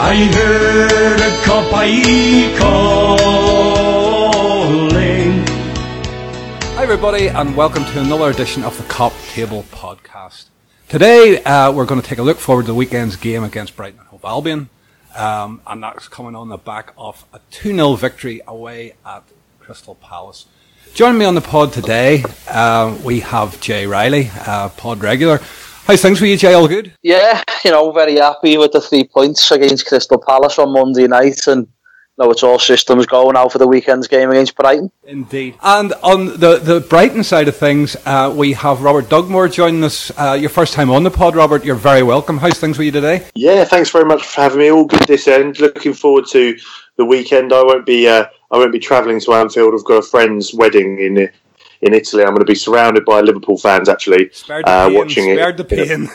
I heard a Kopite calling. Hi, everybody, and welcome to another edition of the Kop Table Podcast. Today, uh, we're going to take a look forward to the weekend's game against Brighton and Hove Albion, um, and that's coming on the back of a 2 0 victory away at Crystal Palace. Joining me on the pod today, uh, we have Jay Riley, uh, pod regular. How's things with you, Jay? All good? Yeah, you know, very happy with the three points against Crystal Palace on Monday night, and you know it's all systems going now for the weekend's game against Brighton. Indeed. And on the, the Brighton side of things, uh, we have Robert Dugmore joining us. Uh, your first time on the pod, Robert. You're very welcome. How's things with you today? Yeah, thanks very much for having me. All good this end. Looking forward to the weekend. I won't be uh, I won't be travelling to Anfield. I've got a friend's wedding in in Italy. I'm going to be surrounded by Liverpool fans actually uh, watching it. Spared the pain.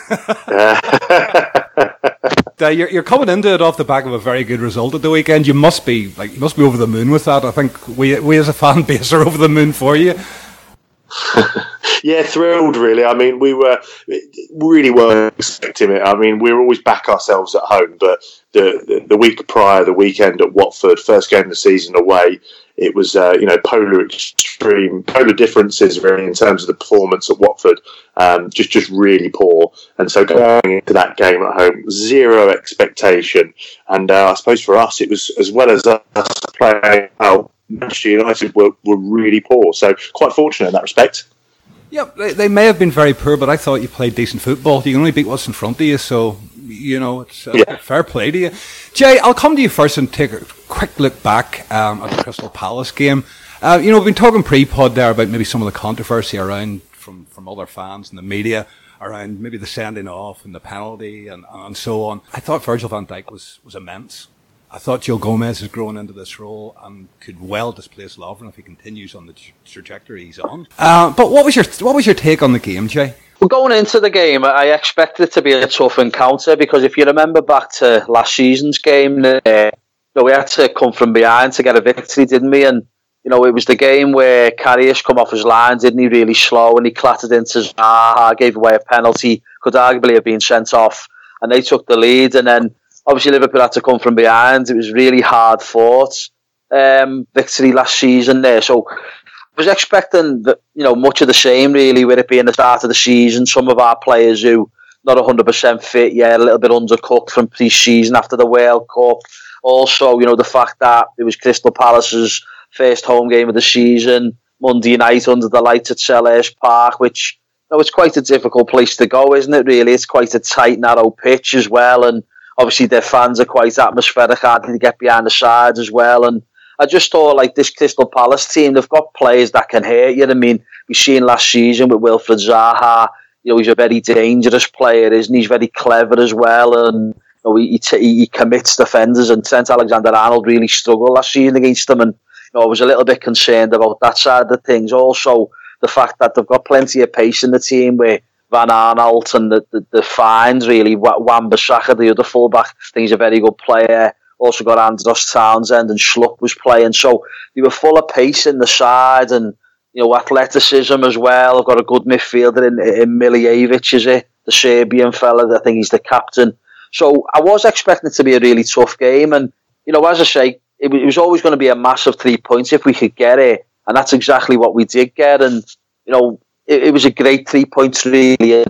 uh, you're, you're coming into it off the back of a very good result at the weekend. You must be like you must be over the moon with that. I think we we as a fan base are over the moon for you. yeah, thrilled. Really, I mean, we were really weren't expecting it. I mean, we are always back ourselves at home, but the, the, the week prior, the weekend at Watford, first game of the season away, it was uh, you know polar extreme, polar differences really in terms of the performance at Watford, um, just just really poor. And so going into that game at home, zero expectation. And uh, I suppose for us, it was as well as us playing out. Manchester United were, were really poor, so quite fortunate in that respect. Yeah, they, they may have been very poor, but I thought you played decent football. You can only beat what's in front of you, so you know it's uh, yeah. fair play to you. Jay, I'll come to you first and take a quick look back um, at the Crystal Palace game. Uh, you know, we've been talking pre-pod there about maybe some of the controversy around from from other fans and the media around maybe the sending off and the penalty and, and so on. I thought Virgil van Dijk was was immense. I thought Joe Gomez has grown into this role and could well displace Lovren if he continues on the trajectory he's on. Uh, but what was your what was your take on the game, Jay? Going into the game, I expected it to be a tough encounter because if you remember back to last season's game, uh, we had to come from behind to get a victory, didn't we? And you know, it was the game where Karius come off his line, didn't he? Really slow, and he clattered into Zaha, gave away a penalty, could arguably have been sent off, and they took the lead, and then obviously Liverpool had to come from behind. It was really hard fought um, victory last season there. So was expecting that you know much of the same really with it being the start of the season. Some of our players who not hundred percent fit, yeah, a little bit undercooked from pre-season after the World Cup. Also, you know the fact that it was Crystal Palace's first home game of the season, Monday night under the lights at Selhurst Park, which you know, it's quite a difficult place to go, isn't it? Really, it's quite a tight, narrow pitch as well, and obviously their fans are quite atmospheric, hard to get behind the sides as well. And I just thought like this Crystal Palace team, they've got players that can hurt you. Know what I mean, we've seen last season with Wilfried Zaha. You know, he's a very dangerous player, isn't he? He's very clever as well, and you know, he, he, he commits defenders. And Trent Alexander-Arnold really struggled last season against them, and you know, I was a little bit concerned about that side of things. Also, the fact that they've got plenty of pace in the team, where Van Aanholt and the, the, the fines really. Wan-Bissaka, the other fullback, I think he's a very good player. Also got Andros Townsend and Schlupp was playing. So they were full of pace in the side and you know athleticism as well. I've got a good midfielder in, in Milivojevic, is it? The Serbian fella. I think he's the captain. So I was expecting it to be a really tough game. And you know, as I say, it, it was always going to be a massive three points if we could get it. And that's exactly what we did get. And you know, it, it was a great three points really.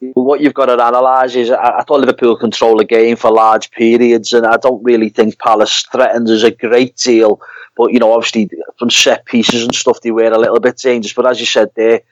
What you've got to analyse is I, I thought Liverpool control the game for large periods, and I don't really think Palace threatened us a great deal. But you know, obviously from set pieces and stuff, they were a little bit dangerous. But as you said there,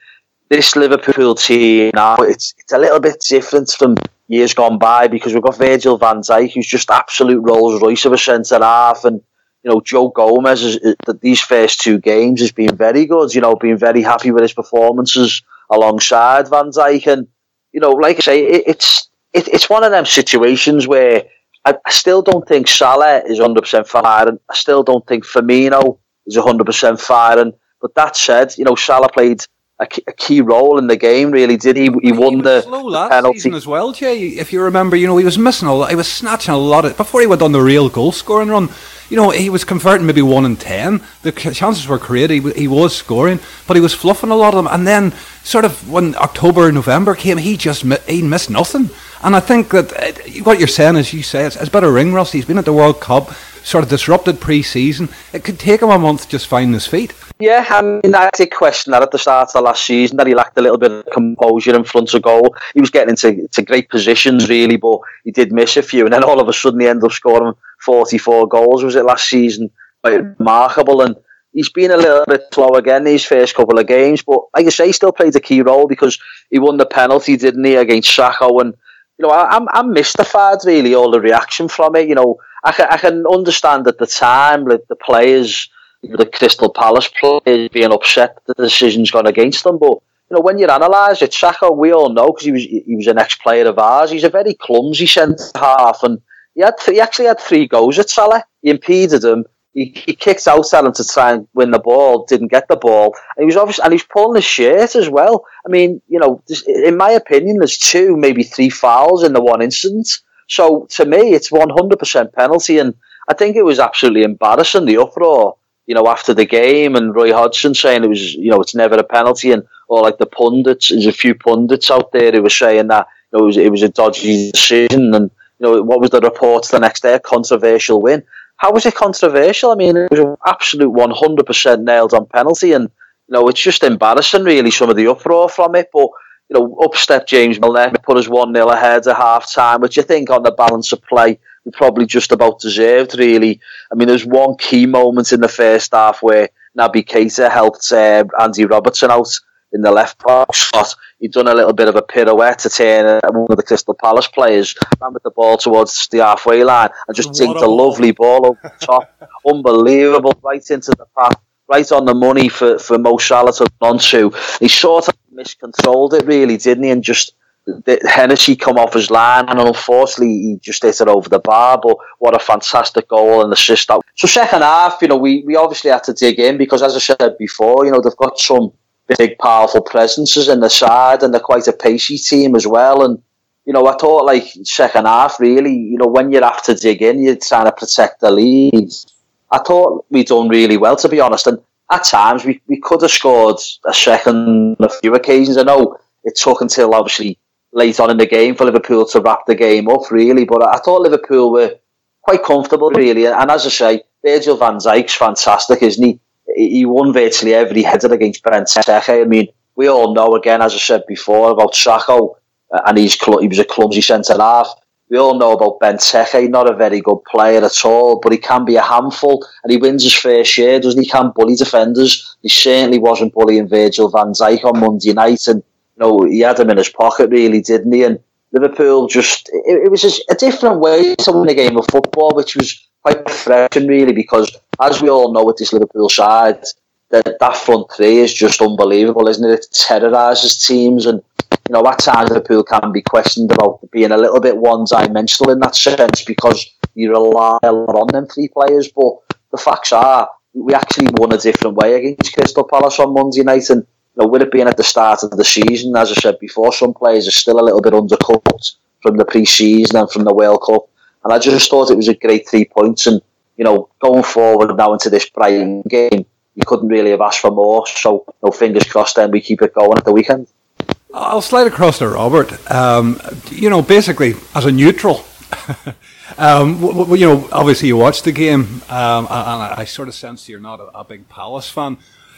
this Liverpool team now it's it's a little bit different from years gone by because we've got Virgil Van Dijk, who's just absolute Rolls Royce of a centre half, and you know Joe Gomez is, is, these first two games has been very good. You know, been very happy with his performances alongside Van Dijk, and you know, like I say, it, it's it, it's one of them situations where I, I still don't think Salah is hundred percent firing. I still don't think Firmino is hundred percent firing. But that said, you know, Salah played a, key role in the game. Really, did he? He won he the, slow last penalty season as well, Jay. If you remember, you know, he was missing a lot. He was snatching a lot of before he went on the real goal scoring run. You know, he was converting maybe one in ten. The chances were created. He, he was scoring, but he was fluffing a lot of them. And then, sort of when October, November came, he just he missed nothing. And I think that uh, what you're saying, as you say, it's, it's a bit of ring rust. He's been at the World Cup, sort of disrupted pre-season. It could take him a month just find his feet. Yeah, I mean, I did question that at the start of the last season that he lacked a little bit of composure in front of goal. He was getting into, great positions, really, but he did miss a few. And then all of a sudden, he ended up scoring 44 goals, was it last season? Quite remarkable. And he's been a little bit slow again these first couple of games, but like I say, he still played a key role because he won the penalty, didn't he, against Sakho? And, you know, I, I'm, I'm mystified, really, all the reaction from it. You know, I can, I can understand at the time that the players the Crystal Palace players being upset that the decision's gone against them. But you know, when you analyse it, Sakho, we all know because he was he was an ex-player of ours. He's a very clumsy centre half, and he had th- he actually had three goals at Salah. He impeded him. He, he kicked out at him to try and win the ball, didn't get the ball. And he was obviously and he's pulling his shirt as well. I mean, you know, in my opinion, there's two, maybe three fouls in the one instance. So to me, it's 100% penalty, and I think it was absolutely embarrassing the uproar you know, after the game, and Roy Hodgson saying it was, you know, it's never a penalty, and or like the pundits, there's a few pundits out there who were saying that you know, it was it was a dodgy decision, and you know, what was the report the next day? A controversial win. How was it controversial? I mean, it was an absolute 100% nailed on penalty, and you know, it's just embarrassing, really, some of the uproar from it. But you know, up stepped James Milner, put us one 0 ahead at half time, which I think on the balance of play we probably just about deserved, really. I mean, there's one key moment in the first half where Naby Keita helped uh, Andy Robertson out in the left box He'd done a little bit of a pirouette to turn one of the Crystal Palace players, ran with the ball towards the halfway line and just dinked a, lovely ball over the top. Unbelievable, right into the path, right on the money for, for Mo Salah to run to. He sort of miscontrolled it, really, didn't he? And just the Hennessy come off his line, and unfortunately he just hit it over the bar. But what a fantastic goal and assist! That so second half, you know, we, we obviously had to dig in because, as I said before, you know they've got some big, powerful presences in the side, and they're quite a pacey team as well. And you know, I thought like second half, really, you know, when you have to dig in, you're trying to protect the lead. I thought we done really well, to be honest. And at times we, we could have scored a second on a few occasions. I know it took until obviously late on in the game for Liverpool to wrap the game up, really. But I thought Liverpool were quite comfortable, really. And as I say, Virgil van Dijk's fantastic, isn't he? He won virtually every header against Benteke. I mean, we all know, again, as I said before, about Sakho, uh, and he's he was a clumsy centre half. We all know about Ben Benteke, not a very good player at all, but he can be a handful, and he wins his fair share, doesn't he? He can bully defenders. He certainly wasn't bullying Virgil van Dijk on Monday night, and know, he had him in his pocket, really, didn't he? And Liverpool just, it, it was just a different way to win a game of football, which was quite refreshing, really, because as we all know with this Liverpool side, that, that front three is just unbelievable, isn't it? It terrorises teams, and you know, at times Liverpool can be questioned about being a little bit one dimensional in that sense because you rely a lot on them three players. But the facts are, we actually won a different way against Crystal Palace on Monday night, and you know, with it being at the start of the season, as I said before, some players are still a little bit undercooked from the pre-season and from the World Cup. And I just thought it was a great three points. And, you know, going forward now into this Brighton game, you couldn't really have asked for more. So, you know, fingers crossed then we keep it going at the weekend. I'll slide across to Robert. Um, you know, basically, as a neutral, um, w- w- you know, obviously you watched the game, um, and I, I, sort of sense you're not a, a big Palace fan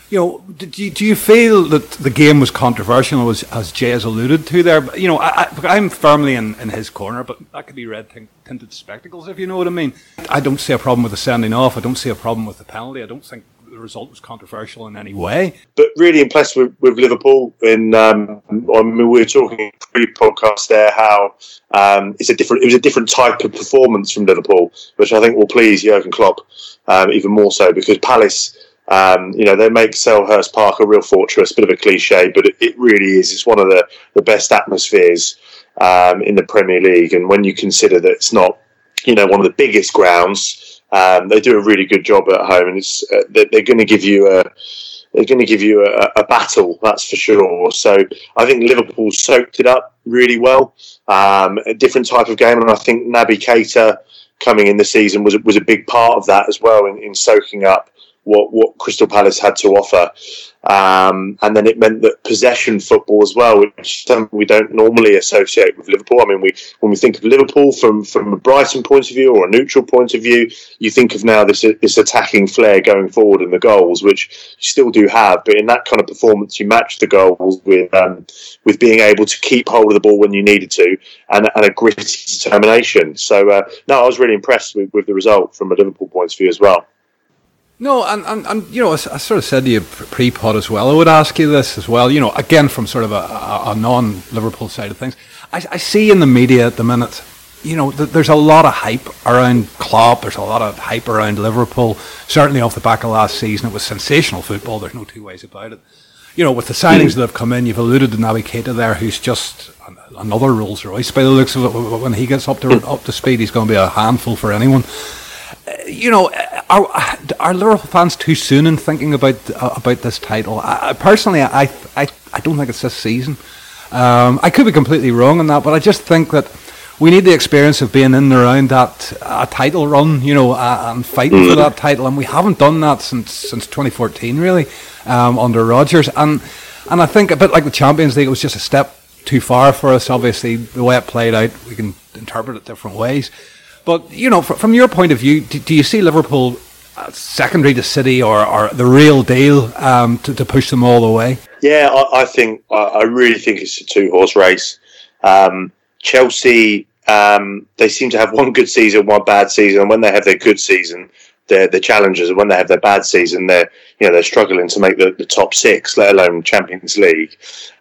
you know, do you, do you feel that the game was controversial, as, as Jay has alluded to there? You know, I, am firmly in, in his corner, but that could be red tinted spectacles, if you know what I mean. I don't see a problem with the sending off. I don't see a problem with the penalty. I don't think the result was controversial in any way. But really impressed with, with Liverpool. In um, I mean, we were talking pre-podcast there how um, it's a different. It was a different type of performance from Liverpool, which I think will please Jurgen Klopp um, even more so because Palace um, you know, they make Selhurst Park a real fortress, bit of a cliche, but it, it really is. It's one of the, the best atmospheres um, in the Premier League. And when you consider that it's not, you know, one of the biggest grounds, um, they do a really good job at home. And it's uh, they're, they're going to give you a they're going to give you a, a, battle, that's for sure. So I think Liverpool soaked it up really well. Um, a different type of game, and I think Naby Keita coming in the season was was a big part of that as well in, in soaking up what what Crystal Palace had to offer. Um, and then it meant that possession football as well, which we don't normally associate with Liverpool. I mean, we when we think of Liverpool from from a Brighton point of view or a neutral point of view, you think of now this this attacking flair going forward in the goals, which you still do have. But in that kind of performance, you match the goals with um, with being able to keep hold of the ball when you needed to, and, and a gritty determination. So uh, no, I was really impressed with, with the result from a Liverpool point of view as well. No, and, and, and you know, I, I, sort of said to you pre-pod as well. I would ask you this as well. You know, again from sort of a, a, a non-Liverpool side of things. I, I, see in the media at the minute, you know, th- there's a lot of hype around Klopp. There's a lot of hype around Liverpool. Certainly off the back of last season, it was sensational football. There's no two ways about it. You know, with the signings that have come in, you've alluded to Naby Keita there, who's just another Rolls Royce by the looks of it. When he gets up to up to speed, he's going to be a handful for anyone you know, are, are Liverpool fans too soon in thinking about uh, about this title? I, personally, I, I I don't think it's this season. Um, I could be completely wrong on that, but I just think that we need the experience of being in and around that uh, title run, you know, uh, and fighting for that title, and we haven't done that since since 2014, really, um, under Rodgers, and and I think a bit like the Champions League, it was just a step too far for us. Obviously, the way it played out, we can interpret it different ways. But you know, from your point of view, do, you see Liverpool uh, secondary to City or, or the real deal um, to, to push them all the way? Yeah, I, I think I really think it's a two horse race. Um, Chelsea, um, they seem to have one good season, one bad season, and when they have their good season, they're the challengers, and when they have their bad season, they're you know they're struggling to make the, the top six, let alone Champions League.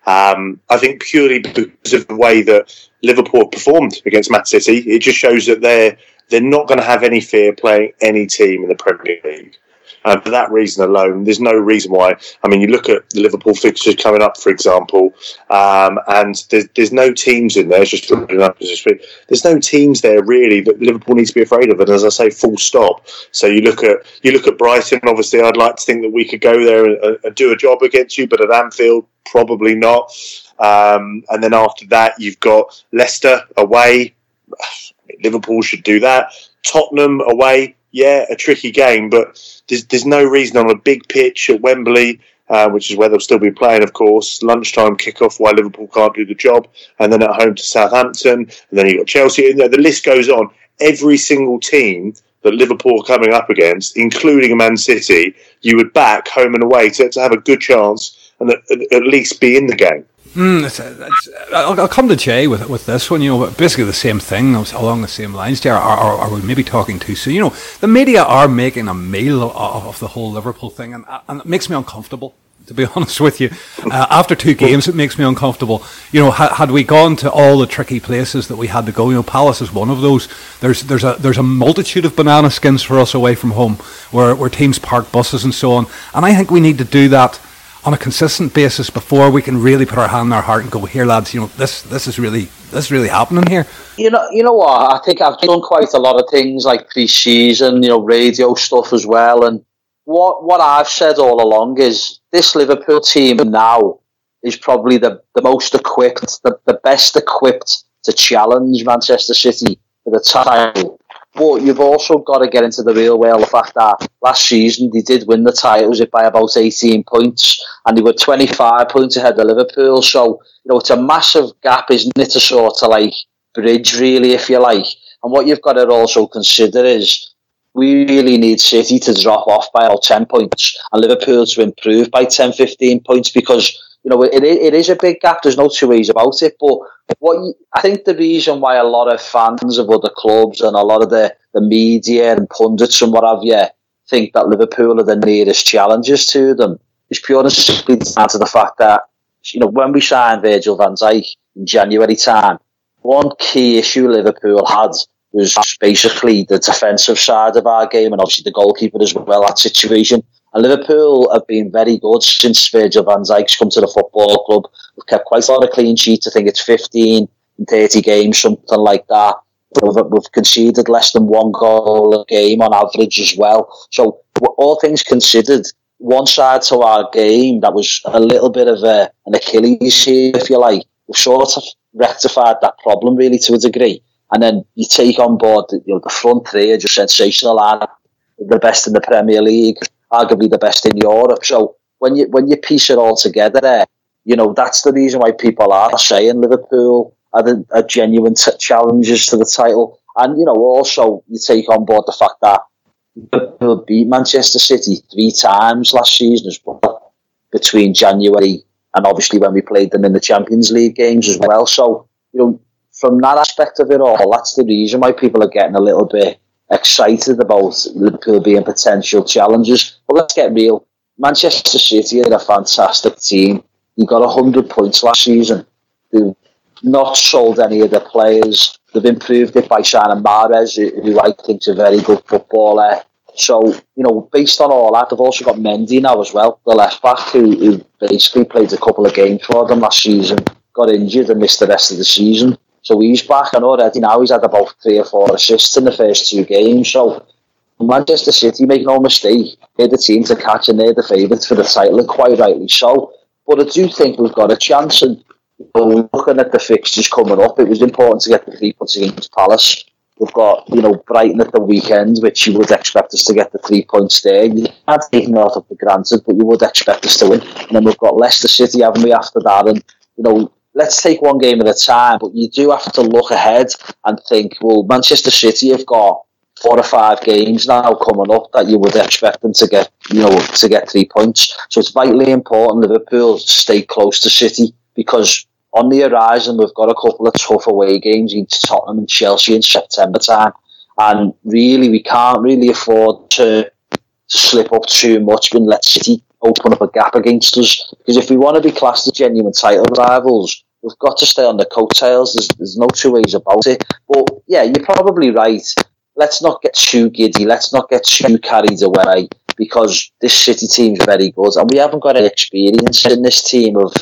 Um, I think purely because of the way that Liverpool performed against Man City, it just shows that they're they're not going to have any fear playing any team in the Premier League. And for that reason alone, there's no reason why. I mean, you look at the Liverpool fixtures coming up, for example, um, and there's, there's no teams in there. Just there's no teams there really that Liverpool needs to be afraid of. And as I say, full stop. So you look at you look at Brighton. Obviously, I'd like to think that we could go there and, and do a job against you, but at Anfield, probably not. Um, and then after that, you've got Leicester away. Liverpool should do that. Tottenham away, yeah, a tricky game, but there's, there's no reason on a big pitch at Wembley, uh, which is where they'll still be playing, of course. Lunchtime kickoff why Liverpool can't do the job, and then at home to Southampton, and then you've got Chelsea. Know, the list goes on. Every single team that Liverpool are coming up against, including Man City, you would back home and away to, to have a good chance and at, at least be in the game. Mm, it's, it's, I'll, I'll, come to Jay with with this one. You know, basically the same thing along the same lines. There, are, are, are, we maybe talking too soon? You know, the media are making a meal of, of the whole Liverpool thing, and, and it makes me uncomfortable. To be honest with you, uh, after two games, it makes me uncomfortable. You know, ha- had we gone to all the tricky places that we had to go, you know, Palace is one of those. There's there's a there's a multitude of banana skins for us away from home, where where teams park buses and so on. And I think we need to do that on a consistent basis before we can really put our hand in our heart and go, here, lads, you know, this this is really this is really happening here. You know, you know what? I think I've done quite a lot of things like pre-season, you know, radio stuff as well. And what what I've said all along is this Liverpool team now is probably the, the most equipped, the, the best equipped to challenge Manchester City for the title but you've also got to get into the real world. The fact that last season they did win the titles by about 18 points and they were 25 points ahead of Liverpool. So, you know, it's a massive gap, isn't it, to sort of like bridge, really, if you like. And what you've got to also consider is we really need City to drop off by about 10 points and Liverpool to improve by 10, 15 points because, you know, it, it is a big gap. There's no two ways about it. But what you, I think the reason why a lot of fans of other clubs and a lot of the, the media and pundits and what have you think that Liverpool are the nearest challenges to them is purely simply down to the fact that, you know, when we signed Virgil van Dijk in January time, one key issue Liverpool had was basically the defensive side of our game and obviously the goalkeeper as well, that situation. And Liverpool have been very good since Virgil van Dijk's come to the football club. We've kept quite a lot of clean sheets. I think it's 15 in 30 games, something like that. We've, we've conceded less than one goal a game on average as well. So, all things considered, one side to our game that was a little bit of a, an Achilles heel, if you like, we've sort of rectified that problem really to a degree. And then you take on board you know, the front three are just sensational and the best in the Premier League, arguably the best in Europe. So when you when you piece it all together there, you know, that's the reason why people are saying Liverpool are, the, are genuine t- challenges to the title. And, you know, also you take on board the fact that Liverpool beat Manchester City three times last season as well, between January and obviously when we played them in the Champions League games as well. So, you know, from that aspect of it all, that's the reason why people are getting a little bit excited about Liverpool being potential challengers. But let's get real. Manchester City are a fantastic team. You got 100 points last season. They've not sold any of the players. They've improved it by signing Mahrez, who I think is a very good footballer. So, you know, based on all that, they've also got Mendy now as well, the left back, who, who basically played a couple of games for them last season, got injured and missed the rest of the season. So he's back, and already now he's had about three or four assists in the first two games. So Manchester City, make no mistake, they're the team to catch and they're the favourites for the title, and quite rightly so. But I do think we've got a chance, and looking at the fixtures coming up, it was important to get the three points against Palace. We've got, you know, Brighton at the weekend, which you would expect us to get the three points there. You can't take them out of granted, but you would expect us to win. And then we've got Leicester City, haven't we, after that? And, you know, let's take one game at a time, but you do have to look ahead and think, well, Manchester City have got four or five games now coming up that you would expect them to get, you know, to get three points. So it's vitally important Liverpool stay close to City because on the horizon, we've got a couple of tough away games against Tottenham and Chelsea in September time. And really, we can't really afford to slip up too much and let City open up a gap against us. Because if we want to be classed as genuine title rivals, we've got to stay on the coattails. There's, there's no two ways about it. But yeah, you're probably right. Let's not get too giddy. Let's not get too carried away because this City team's very good. And we haven't got any experience in this team of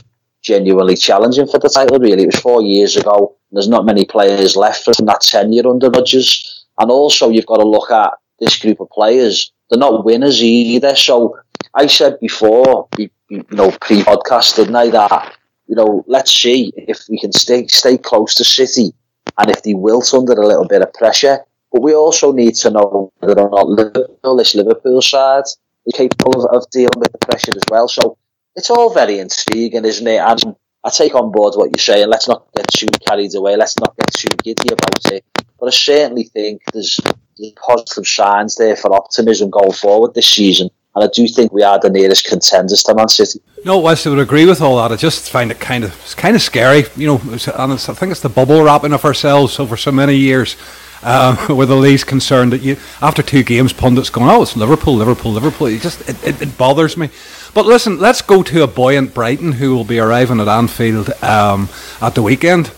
genuinely challenging for the title. Really, it was four years ago. There's not many players left from that tenure under Rodgers, and also you've got to look at this group of players. They're not winners either. So I said before, you know, pre-podcast, didn't I, that you know, let's see if we can stay stay close to City, and if they wilt under a little bit of pressure. But we also need to know whether or not Liverpool, this Liverpool side, is capable of dealing with the pressure as well. So it's all very intriguing, isn't it? And I take on board what you're saying. Let's not get too carried away. Let's not get too giddy about it. But I certainly think there's, there's positive signs there for optimism going forward this season. And I do think we are the nearest contenders to Man City. No, West, I would agree with all that. I just find it kind of kind of scary, you know. And I think it's the bubble wrapping of ourselves over so many years. Um, with the least concerned that you after two games pundits going oh it's Liverpool Liverpool Liverpool it just it, it, it bothers me but listen, let's go to a buoyant Brighton who will be arriving at Anfield um, at the weekend.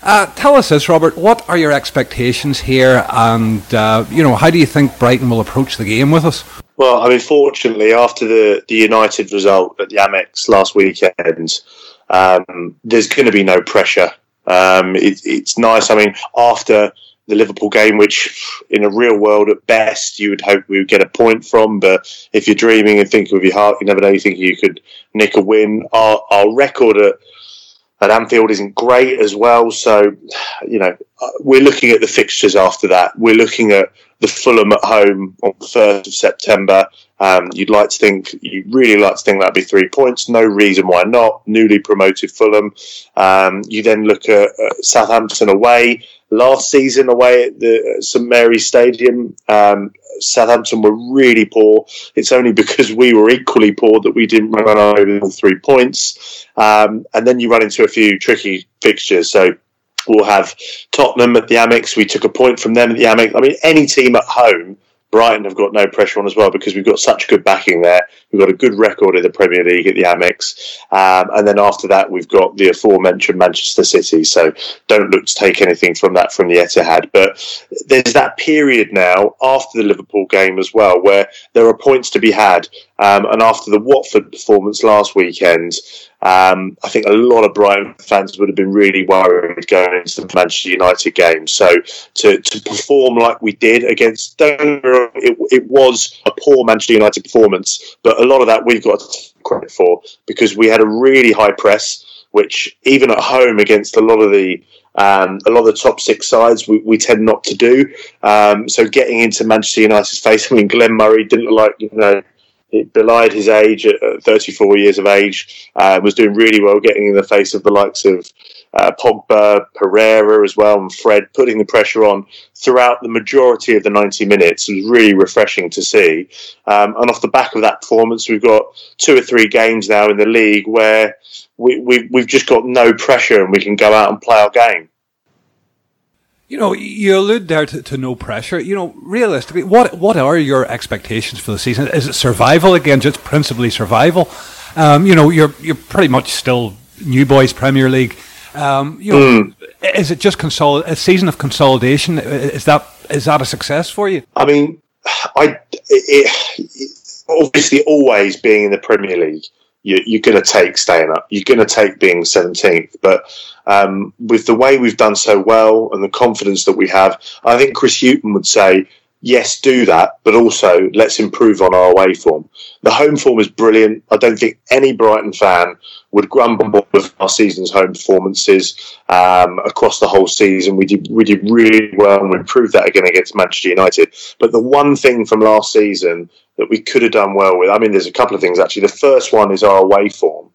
Uh, tell us this, Robert. What are your expectations here, and uh, you know how do you think Brighton will approach the game with us? Well, I mean, fortunately, after the, the United result at the Amex last weekend, um, there's going to be no pressure. Um, it, it's nice. I mean, after the Liverpool game, which in a real world at best you would hope we would get a point from. But if you're dreaming and thinking with your heart, you never know. You think you could nick a win. Our, our record at, at Anfield isn't great as well. So, you know, we're looking at the fixtures after that. We're looking at the Fulham at home on the 1st of September. Um, you'd like to think, you'd really like to think that'd be three points. No reason why not. Newly promoted Fulham. Um, you then look at Southampton away last season away at the St Mary's Stadium. Um, Southampton were really poor. It's only because we were equally poor that we didn't run over three points. Um, and then you run into a few tricky fixtures. So we'll have Tottenham at the Amex. We took a point from them at the Amex. I mean, any team at home Brighton have got no pressure on as well because we've got such good backing there. We've got a good record in the Premier League at the Amex. Um, and then after that, we've got the aforementioned Manchester City. So don't look to take anything from that from the Etihad. But there's that period now after the Liverpool game as well where there are points to be had. Um, and after the Watford performance last weekend, um, I think a lot of Brighton fans would have been really worried going into the Manchester United game. So to, to perform like we did against, it, it was a poor Manchester United performance, but a lot of that we've got credit for because we had a really high press, which even at home against a lot of the um, a lot of the top six sides we, we tend not to do. Um, so getting into Manchester United's face, I mean, Glenn Murray didn't look like you know it belied his age at 34 years of age. Uh, was doing really well, getting in the face of the likes of uh, Pogba, Pereira as well, and Fred, putting the pressure on throughout the majority of the 90 minutes. It was really refreshing to see. Um, and off the back of that performance, we've got two or three games now in the league where we, we, we've just got no pressure and we can go out and play our game. You know, you allude there to, to, no pressure. You know, realistically, what what are your expectations for the season? Is it survival again? Just principally survival? Um, you know, you're you're pretty much still new boys Premier League. Um, you know, mm. is it just consol- a season of consolidation? Is that is that a success for you? I mean, I it, it, obviously always being in the Premier League you, are going to take staying up. You're going to take being 17th. But um, with the way we've done so well and the confidence that we have, I think Chris Hughton would say, yes, do that, but also let's improve on our away form. The home form is brilliant. I don't think any Brighton fan would grumble with our season's home performances um, across the whole season. We did we did really well, and we proved that again against Manchester United. But the one thing from last season that we could have done well with. I mean, there's a couple of things actually. The first one is our away form,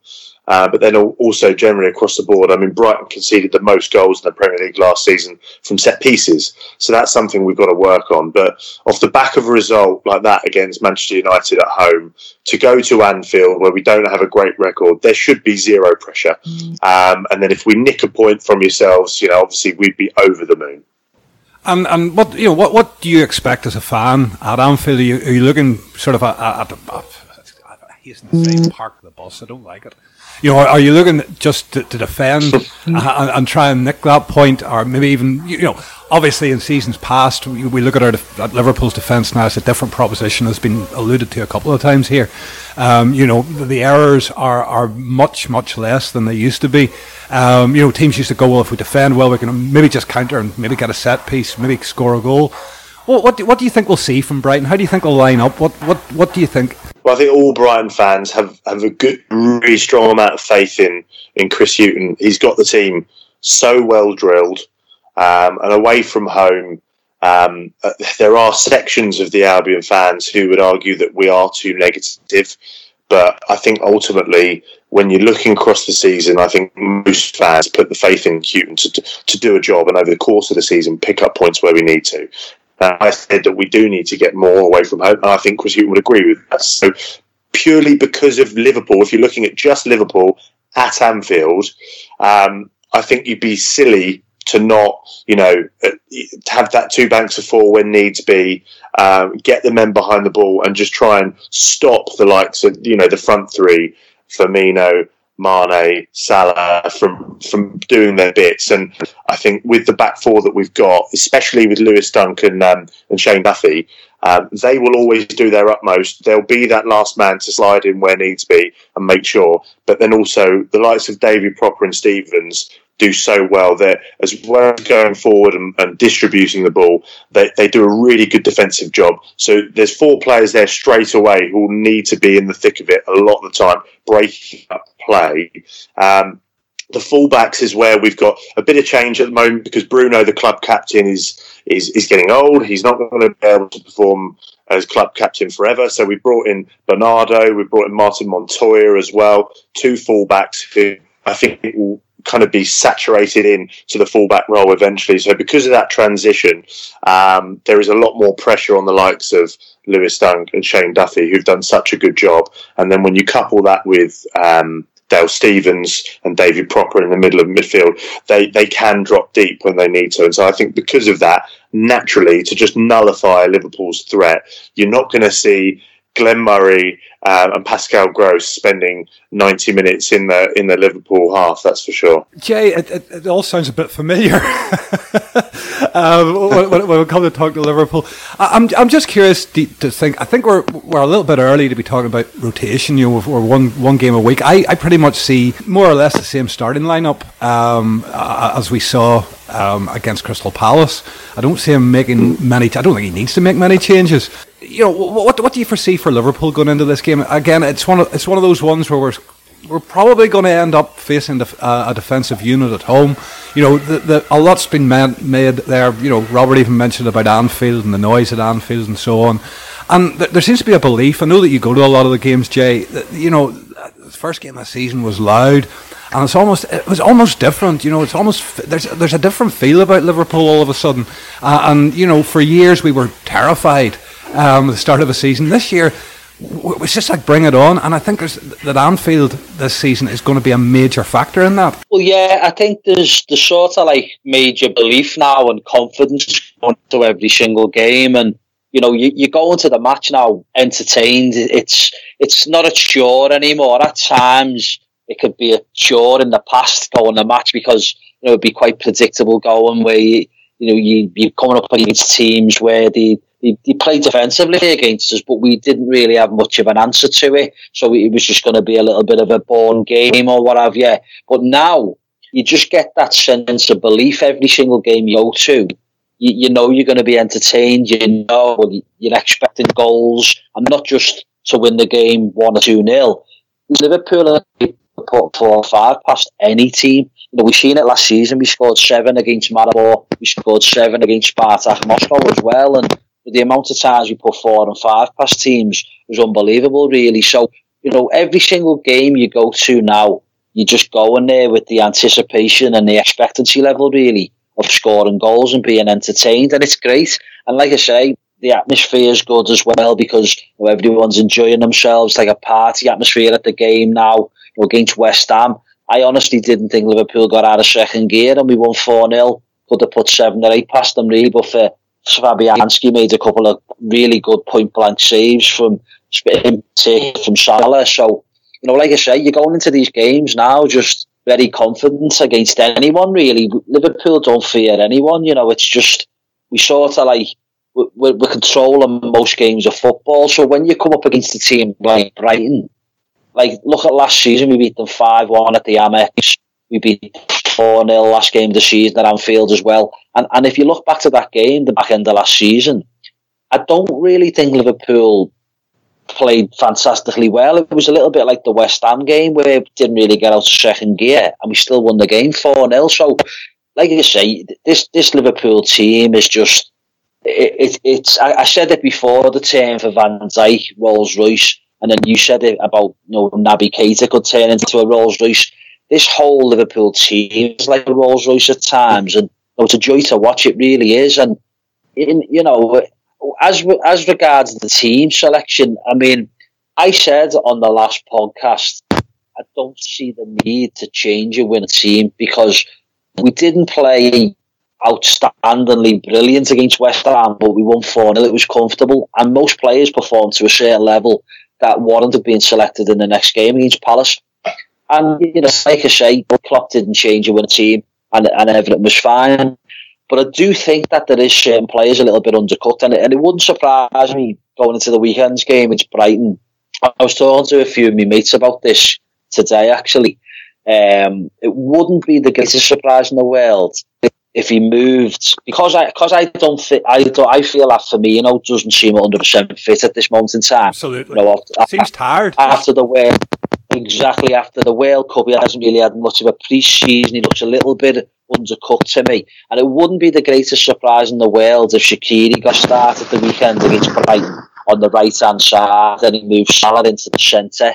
uh, but then also generally across the board. I mean, Brighton conceded the most goals in the Premier League last season from set pieces, so that's something we've got to work on. But off the back of a result like that against Manchester United at home, to go to Anfield where we don't have a great record, there should be zero pressure. Mm. Um, and then if we nick a point from yourselves, you know, obviously we'd be over the moon. And and what you know what what do you expect as a fan at Anfield? Are you, are you looking sort of at, at, at, at he's in the park the bus. I don't like it. You know, are you looking just to, to defend and, and, try and nick that point, or maybe even you know, obviously in seasons past we, we look at our at Liverpool's defence now as a different proposition has been alluded to a couple of times here. Um, you know, the, the, errors are are much much less than they used to be. Um, you know, teams used to go well if we defend well, we can maybe just counter and maybe get a set piece, maybe score a goal. What do, what do you think we'll see from Brighton? How do you think they'll line up? What what what do you think? Well, I think all Brighton fans have, have a good, really strong amount of faith in in Chris Hughton. He's got the team so well drilled, um, and away from home, um, uh, there are sections of the Albion fans who would argue that we are too negative. But I think ultimately, when you're looking across the season, I think most fans put the faith in Hughton to, to do a job and over the course of the season pick up points where we need to. Uh, I said that we do need to get more away from home, and I think Chris Hughton would agree with that. So purely because of Liverpool, if you're looking at just Liverpool at Anfield, um, I think you'd be silly to not, you know, uh, have that two banks of four when needs be, um, get the men behind the ball and just try and stop the likes of, you know, the front three, Firmino, Mane, Salah from from doing their bits. And I think with the back four that we've got, especially with Lewis Dunk and, um, and Shane Duffy, um, they will always do their utmost. They'll be that last man to slide in where needs be and make sure. But then also the likes of David Pröpper and Stephens do so well that as well as going forward and, and, distributing the ball, they, they do a really good defensive job. So there's four players there straight away who will need to be in the thick of it a lot of the time, breaking up play. Um, the fullbacks is where we've got a bit of change at the moment because Bruno, the club captain, is is is getting old. He's not going to be able to perform as club captain forever. So we brought in Bernardo, we brought in Martin Montoya as well, two fullbacks who I think will kind of be saturated in to the fullback role eventually. So because of that transition, um, there is a lot more pressure on the likes of Lewis Dunk and Shane Duffy, who've done such a good job. And then when you couple that with um, Dale Stephens and David Pröpper in the middle of midfield, they, they can drop deep when they need to. And so I think because of that, naturally, to just nullify Liverpool's threat, you're not going to see Glenn Murray uh, and Pascal Gross spending 90 minutes in the in the Liverpool half. That's for sure. Jay, it, it, it all sounds a bit familiar um, when, when, we come to talk to Liverpool. I, am I'm, I'm just curious to, to, think. I think we're we're a little bit early to be talking about rotation. You know, or one one game a week. I, I pretty much see more or less the same starting lineup um, as we saw um, against Crystal Palace. I don't see him making many. I don't think he needs to make many changes. You know, what what do you foresee for Liverpool going into this game? Again, it's one of it's one of those ones where we're we're probably going to end up facing uh, a defensive unit at home. You know, the, the, a lot's been made, made there. You know, Robert even mentioned about Anfield and the noise at Anfield and so on. And th- there seems to be a belief. I know that you go to a lot of the games, Jay. That, you know, the first game of the season was loud, and it's almost it was almost different. You know, it's almost there's there's a different feel about Liverpool all of a sudden. Uh, and you know, for years we were terrified um, the start of the season. This year it's just like bring it on, and I think that Anfield this season is going to be a major factor in that. Well, yeah, I think there's the sort of like major belief now and confidence going to every single game, and you know, you, you go into the match now entertained. It's it's not a chore anymore. At times, it could be a chore in the past going the match because you know it'd be quite predictable going where you you know you you're coming up against teams where the he, he played defensively against us, but we didn't really have much of an answer to it. So it was just going to be a little bit of a born game or what have you. But now you just get that sense of belief every single game you go to. You, you know you're going to be entertained. You know you're expecting goals, and not just to win the game one or two nil. Liverpool put four or five past any team. We've seen it last season. We scored seven against Maribor. We scored seven against Spartak Moscow as well, and the amount of times we put four and five past teams was unbelievable, really. So, you know, every single game you go to now, you just go in there with the anticipation and the expectancy level, really, of scoring goals and being entertained. And it's great. And like I say, the atmosphere is good as well because you know, everyone's enjoying themselves like a party atmosphere at the game now you know, against West Ham. I honestly didn't think Liverpool got out of second gear and we won 4 0. Could have put 7 or 8 past them, really, but for Fabianski made a couple of really good point blank saves from from Salah. So, you know, like I say, you're going into these games now just very confident against anyone, really. Liverpool don't fear anyone, you know, it's just, we sort of like, we're, we're controlling most games of football. So when you come up against a team like Brighton, like, look at last season, we beat them 5 1 at the Amex. We beat 4 0 last game of the season at Anfield as well. And, and if you look back to that game, the back end of last season, I don't really think Liverpool played fantastically well. It was a little bit like the West Ham game where it didn't really get out of second gear and we still won the game 4 0. So, like I say, this, this Liverpool team is just. It, it, it's I, I said it before the term for Van Dijk Rolls Royce, and then you said it about you know Naby Keita could turn into a Rolls Royce this whole Liverpool team is like a Rolls Royce at times, and you know, it's a joy to watch. It really is, and in, you know, as as regards the team selection, I mean, I said on the last podcast, I don't see the need to change a win team because we didn't play outstandingly brilliant against West Ham, but we won 4 0. It was comfortable, and most players performed to a certain level that warranted being selected in the next game against Palace. And, you know, like I say, Klopp didn't change a team and, and everything was fine. But I do think that there is certain players a little bit undercooked, and it, and it wouldn't surprise me going into the weekend's game. It's Brighton. I was talking to a few of my mates about this today, actually. Um, it wouldn't be the greatest surprise in the world if he moved because I because I don't think I don't I feel that Firmino doesn't seem 100 percent fit at this moment in time. Absolutely, you know, after, seems tired after the way exactly after the World Cup. He hasn't really had much of a pre-season. He looks a little bit undercooked to me. And it wouldn't be the greatest surprise in the world if Shaqiri got started the weekend against Brighton on the right-hand side then he moved Salah into the centre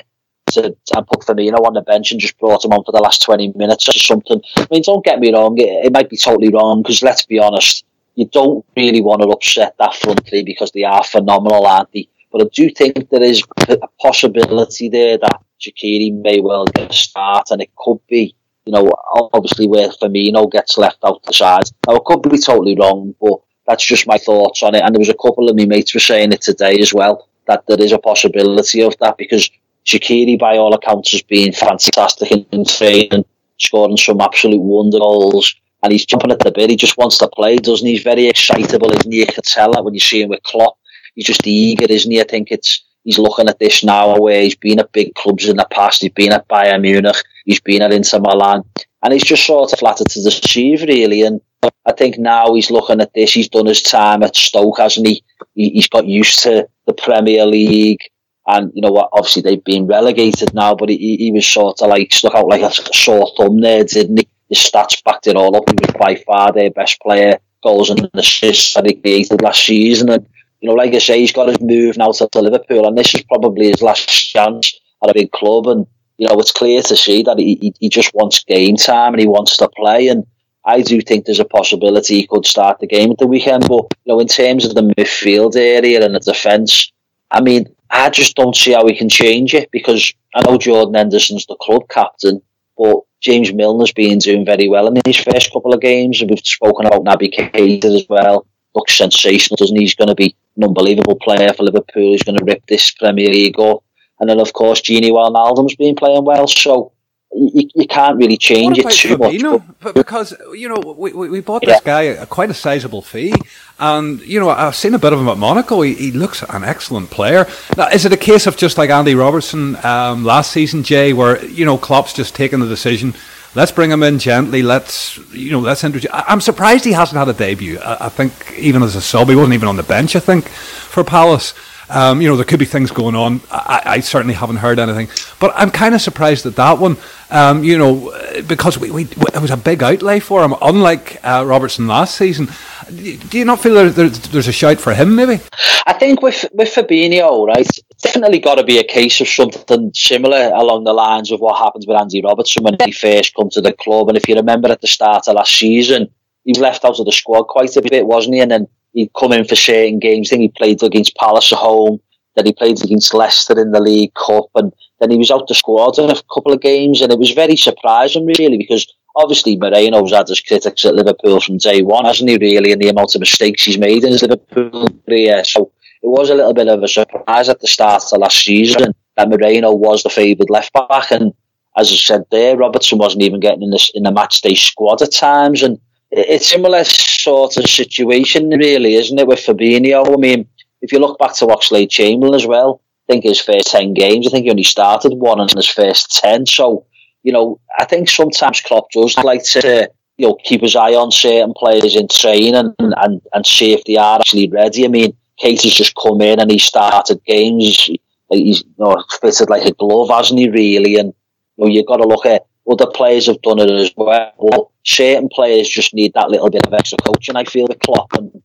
to, and put Firmino on the bench and just brought him on for the last 20 minutes or something. I mean, don't get me wrong, it, it might be totally wrong because let's be honest, you don't really want to upset that front three because they are phenomenal, aren't they? But I do think there is a possibility there that Shaqiri may well get a start, and it could be, you know, obviously where Firmino gets left out the side. Now, it could be totally wrong, but that's just my thoughts on it. And there was a couple of my mates were saying it today as well, that there is a possibility of that because Shaqiri, by all accounts, has been fantastic in training, scoring some absolute wonder goals and he's jumping at the bit. He just wants to play, doesn't he? He's very excitable, isn't he? You can tell that when you see him with Klopp. He's just eager, isn't he? I think it's he's looking at this now where he's been at big clubs in the past. He's been at Bayern Munich. He's been at Inter Milan. And he's just sort of flattered to deceive, really. And I think now he's looking at this. He's done his time at Stoke, hasn't he? he has got used to the Premier League. And, you know what, obviously they've been relegated now, but he, he was sort of like stuck out like a sore thumb there, didn't he? his stats backed it all up. He was by far their best player, goals and assists that he created last season. And, you know, like I say, he's got his move now to, to Liverpool, and this is probably his last chance at a big club. And, you know, it's clear to see that he, he, he just wants game time and he wants to play. And I do think there's a possibility he could start the game at the weekend. But, you know, in terms of the midfield area and the defence, I mean, I just don't see how we can change it because I know Jordan Henderson's the club captain, but James Milner's been doing very well in his first couple of games, and we've spoken about Naby Keita as well. Looks sensational, doesn't he? He's going to be an unbelievable player for Liverpool. He's going to rip this Premier League up. And then, of course, Gini Wijnaldum's been playing well. So you, you can't really change it too Fabinho? much. But, because you know we, we bought this yeah. guy a, quite a sizable fee, and you know I've seen a bit of him at Monaco. He, he looks an excellent player. Now, is it a case of just like Andy Robertson um, last season, Jay, where you know Klopp's just taken the decision? Let's bring him in gently. Let's you know let's introduce. I'm surprised he hasn't had a debut. I, I think even as a sub, he wasn't even on the bench. I think for Palace. Um, you know, there could be things going on. I, I, certainly haven't heard anything, but I'm kind of surprised at that one. Um, you know, because we, we, it was a big outlay for him, unlike uh, Robertson last season. Do you not feel there, there's, there's a shout for him, maybe? I think with with Fabinho, right, It's definitely got to be a case of something similar along the lines of what happened with Andy Robertson when he first come to the club. And if you remember at the start of last season, he was left out of the squad quite a bit, wasn't he? And then he'd come in for certain games. I think he played against Palace at home. Then he played against Leicester in the League Cup, and then he was out the squad in a couple of games. And it was very surprising, really, because obviously Moreno's had his critics at Liverpool from day one, hasn't he? Really, and the amount of mistakes he's made in his Liverpool career. So it was a little bit of a surprise at the start of last season that Moreno was the favoured left back, and as I said there, Robertson wasn't even getting in the in the match day squad at times, and it's similar sort of situation, really, isn't it, with Fabinho? I mean, if you look back to Oxlade Chamberlain as well, I think his first 10 games, I think he only started one in his first 10. So, you know, I think sometimes Klopp does like to, you know, keep his eye on certain players in training and, and, and see if they are actually ready. I mean, Keita's just come in and he started games. He's you know, fitted like a glove, hasn't he, really? And, you know, you've got to look at other players have done it as well. Certain players just need that little bit of extra coaching, I feel, the Klopp. And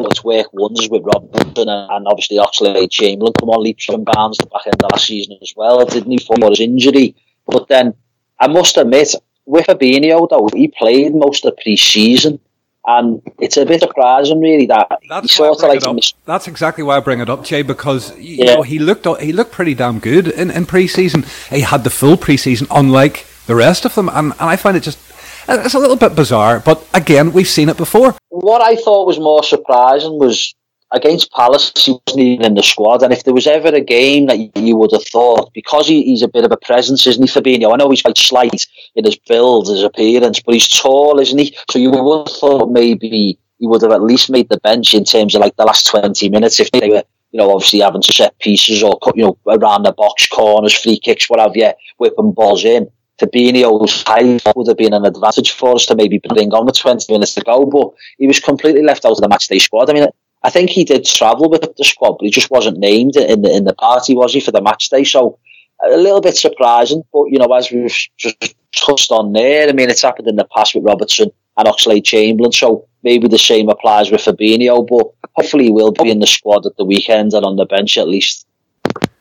it's worked wonders with Robertson and, and obviously Oxlade Chamberlain come on leaps and bounds at the back end of last season as well, didn't he, for his injury. But then, I must admit, with Fabinho, though, he played most of pre-season. And it's a bit surprising, really, that that's sort of like mis- that's exactly why I bring it up, Jay, because you yeah. know he looked he looked pretty damn good in, in pre-season. He had the full pre-season, unlike the rest of them, and, and I find it just uh, it's a little bit bizarre. But again, we've seen it before. What I thought was more surprising was against Palace, he wasn't even in the squad. And if there was ever a game that you would have thought, because he, he's a bit of a presence, isn't he, Fabinho? I know he's quite slight in his build, his appearance, but he's tall, isn't he? So you would have thought maybe he would have at least made the bench in terms of like the last 20 minutes if they were, you know, obviously having to set pieces or, cut, you know, around the box, corners, free kicks, what have you, whipping balls in. Fabinho's height would have been an advantage for us to maybe bring on with 20 minutes to go, but he was completely left out of the matchday squad. I mean, I think he did travel with the squad, but he just wasn't named in the in the party, was he, for the match day? So a little bit surprising, but you know, as we've just touched on there, I mean, it's happened in the past with Robertson and Oxlade Chamberlain, so maybe the same applies with Fabinho, but hopefully he will be in the squad at the weekend and on the bench at least.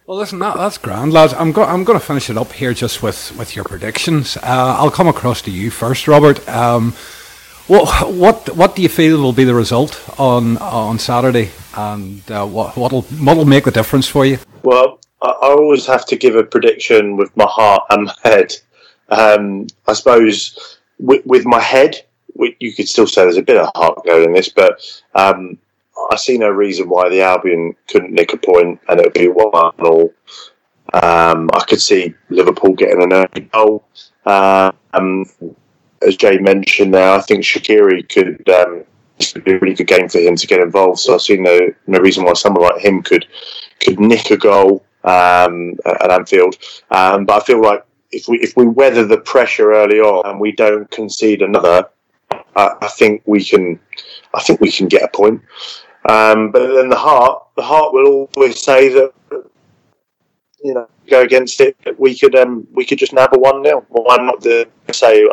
Well, listen, that, that's grand, lads. I'm, go- I'm going to finish it up here just with, with your predictions. Uh, I'll come across to you first, Robert. Um, what, what what do you feel will be the result on on Saturday, and uh, what what'll what'll make the difference for you? Well, I, always have to give a prediction with my heart and my head. Um, I suppose with, with my head, you could still say there's a bit of heart going in this, but um, I see no reason why the Albion couldn't nick a point and it would be one all. Um, I could see Liverpool getting an early goal. Um, as Jay mentioned there, I think Shaqiri could um, be a really good game for him to get involved. So I see no no reason why someone like him could could nick a goal um, at Anfield. Um, but I feel like if we if we weather the pressure early on and we don't concede another, I think we can. I think we can get a point. Um, but then the heart, the heart will always say that you know go against it. We could um, we could just nab a one 0 Why not the say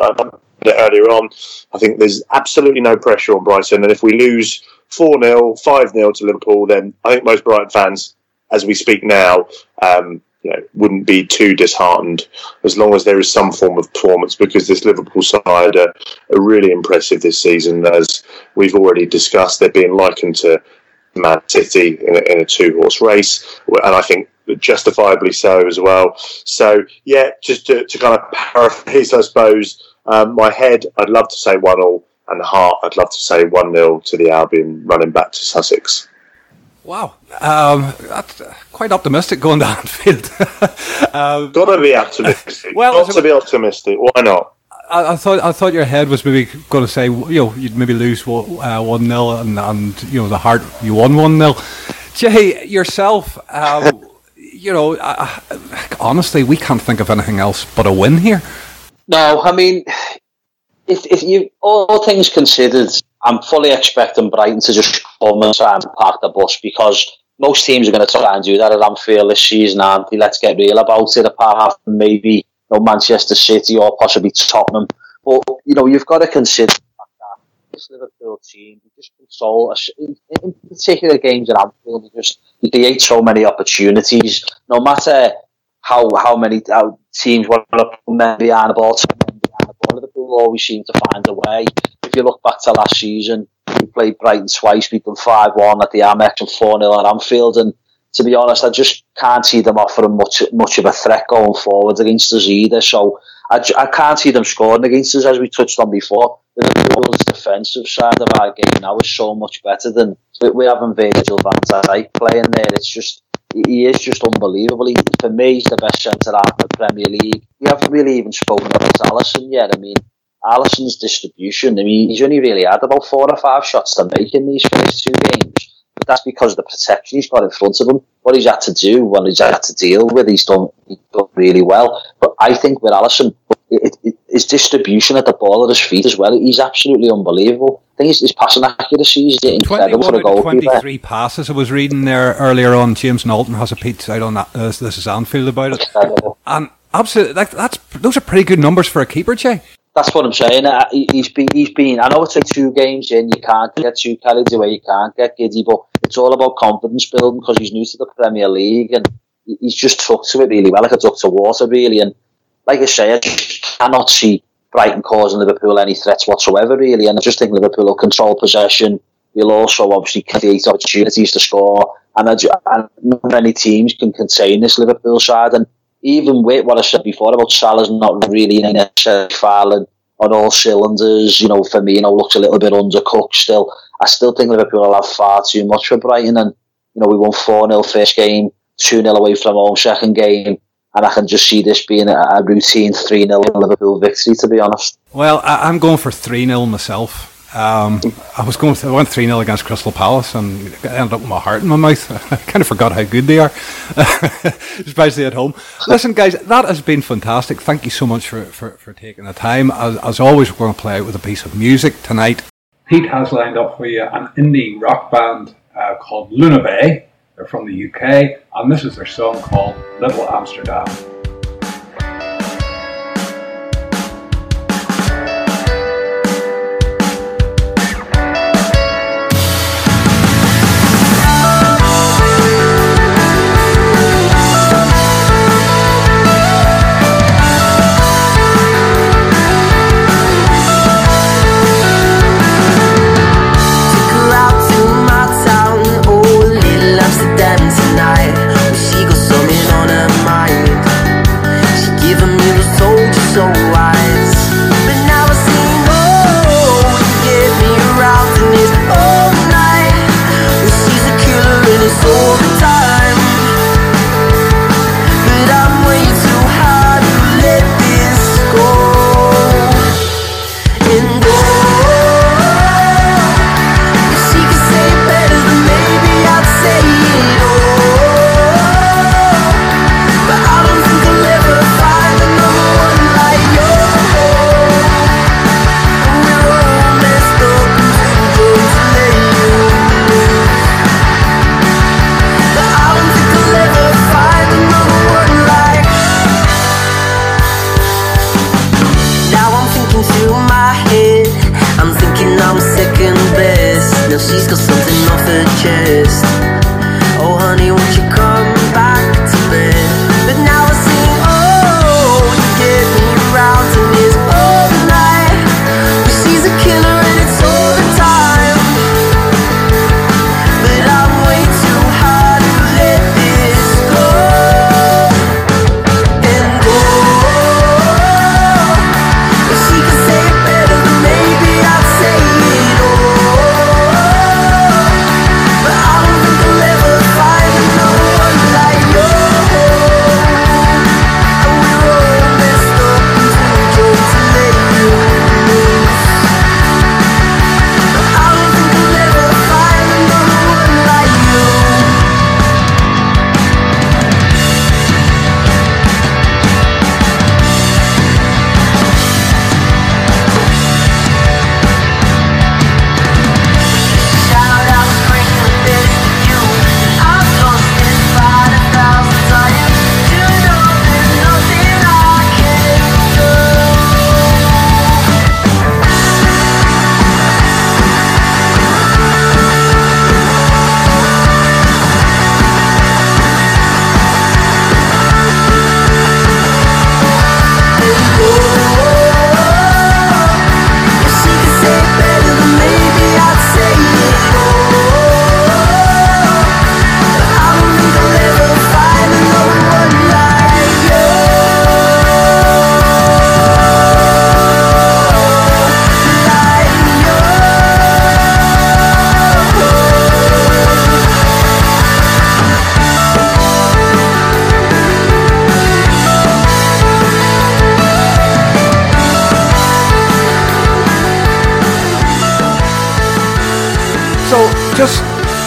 earlier on? I think there's absolutely no pressure on Brighton, and if we lose four 0 five 0 to Liverpool, then I think most Brighton fans, as we speak now, um, you know, wouldn't be too disheartened as long as there is some form of performance because this Liverpool side are, are really impressive this season. As we've already discussed, they're being likened to Man City in a, a two horse race, and I think justifiably so as well. So, yeah, just to, to kind of paraphrase, I suppose, um, my head, I'd love to say 1 all, and the heart, I'd love to say 1 0 to the Albion running back to Sussex. Wow, um, that's quite optimistic going to Anfield. um, Got to be optimistic. well, got to be optimistic. Why not? I, I, thought I thought your head was maybe going to say you know you'd maybe lose uh, one 0 and, and you know the heart you won one 0 Jay yourself, um, you know, uh, honestly, we can't think of anything else but a win here. No, I mean, if if you all things considered, I'm fully expecting Brighton to just come and try and park the bus because most teams are going to try and do that at Anfield this season, aren't they? Let's get real about it. Apart from maybe you know, Manchester City or possibly Tottenham, but you know you've got to consider that this Liverpool team they just control, in, in particular games at Anfield, they just create so many opportunities. No matter how how many how teams want to put men behind the ball, behind the ball, Liverpool always seem to find a way you look back to last season, we played Brighton twice, beat them 5 1 at the Amex and 4 0 at Anfield. And to be honest, I just can't see them offering much much of a threat going forward against us either. So I, I can't see them scoring against us, as we touched on before. Liverpool's defensive side of our game now is so much better than we having Virgil van Dijk playing there. It's just he is just unbelievable. He, for me, he's the best centre half in the Premier League. We haven't really even spoken about Alisson yet. I mean, Alisson's distribution, I mean, he's only really had about four or five shots to make in these first two games. But that's because of the protection he's got in front of him. What he's had to do, what he's had to deal with, he's done, he's done really well. But I think with Alisson, it, it, his distribution at the ball at his feet as well, he's absolutely unbelievable. I think his, his passing accuracy is incredible for a goalkeeper. 23 passes I was reading there earlier on. James Nalton has a piece out on that. Uh, this is Anfield about it. And absolutely, that, that's those are pretty good numbers for a keeper, Jay. That's what I'm saying. Uh, he's been, he's been. I know it's like two games in. You can't get too carried away. You can't get giddy, but it's all about confidence building because he's new to the Premier League and he's just took to it really well, like a duck to water, really. And like I say, I cannot see Brighton causing Liverpool any threats whatsoever, really. And I just think Liverpool will control possession. We'll also obviously create opportunities to score, and, I, and not many teams can contain this Liverpool side. And even with what I said before about Salah's not really in necessarily firing on all cylinders, you know, Firmino looks a little bit undercooked still. I still think Liverpool will have far too much for Brighton, and you know, we won 4 0 first game, 2 0 away from home second game, and I can just see this being a, a routine 3 0 Liverpool victory, to be honest. Well, I, am going for 3 0 myself. Um, I was going. I went three 0 against Crystal Palace and ended up with my heart in my mouth. I kind of forgot how good they are, especially at home. Listen, guys, that has been fantastic. Thank you so much for, for, for taking the time. As, as always, we're going to play out with a piece of music tonight. Pete has lined up for you an indie rock band uh, called Luna Bay. They're from the UK, and this is their song called Little Amsterdam.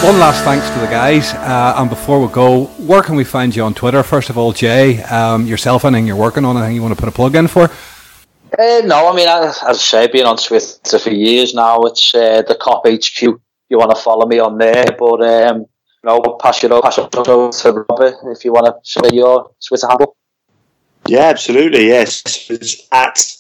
One last thanks to the guys. Uh, and before we go, where can we find you on Twitter? First of all, Jay, um, yourself, anything you're working on, anything you want to put a plug in for? Uh, no, I mean, as I say, being on Twitter for years now. It's uh, the Kop HQ. You want to follow me on there, but um, no, pass it over, pass it over to Robert if you want to share your Twitter handle. Yeah, absolutely. Yes, it's at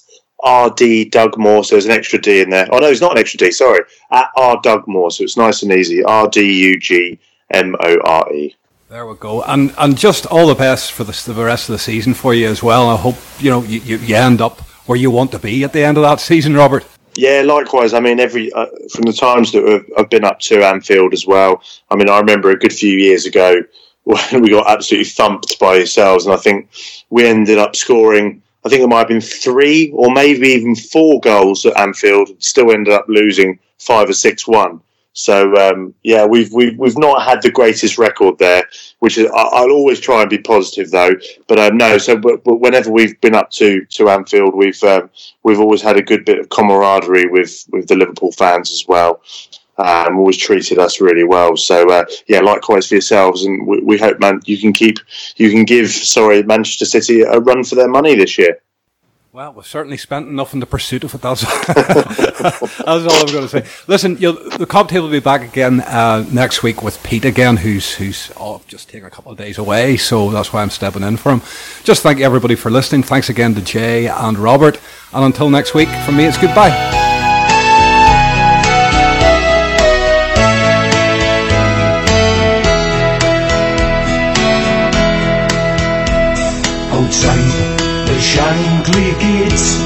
RD Doug Moore. So there's an extra D in there. Oh no, it's not an extra D. Sorry, at R Moore. So it's nice and easy. R D U G M O R E. There we go, and and just all the best for the, the rest of the season for you as well. I hope you know you, you, you end up where you want to be at the end of that season, Robert. Yeah, likewise. I mean, every uh, from the times that I've been up to Anfield as well. I mean, I remember a good few years ago when we got absolutely thumped by yourselves, and I think we ended up scoring. I think it might have been three or maybe even four goals at Anfield. Still ended up losing five or six one. So um, yeah, we've, we've we've not had the greatest record there, which is I'll always try and be positive though. But um, no, so but, but whenever we've been up to to Anfield, we've um, we've always had a good bit of camaraderie with with the Liverpool fans as well. Um, always treated us really well. So uh, yeah, likewise for yourselves, and we, we hope man you can keep you can give sorry Manchester City a run for their money this year. Well, we've certainly spent enough in the pursuit of it. That's, that's all I'm going to say. Listen, the Kop table will be back again uh, next week with Pete again, who's who's oh, just taking a couple of days away. So that's why I'm stepping in for him. Just thank everybody for listening. Thanks again to Jay and Robert. And until next week, from me, it's goodbye. Shankly gates.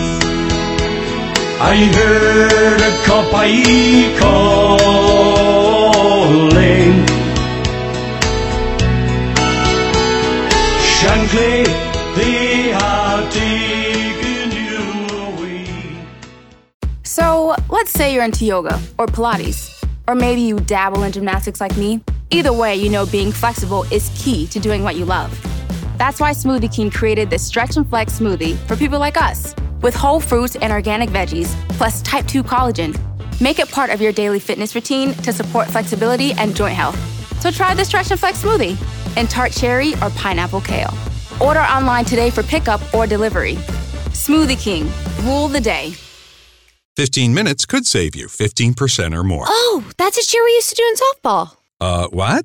I heard a Kopite calling. Shankly, you away. So, let's say you're into yoga or Pilates, or maybe you dabble in gymnastics like me. Either way, you know being flexible is key to doing what you love. That's why Smoothie King created this Stretch and Flex smoothie for people like us, with whole fruits and organic veggies, plus type 2 collagen. Make it part of your daily fitness routine to support flexibility and joint health. So try the Stretch and Flex smoothie in tart cherry or pineapple kale. Order online today for pickup or delivery. Smoothie King, rule the day. 15 minutes could save you 15% or more. Oh, that's a cheer we used to do in softball. Uh, what?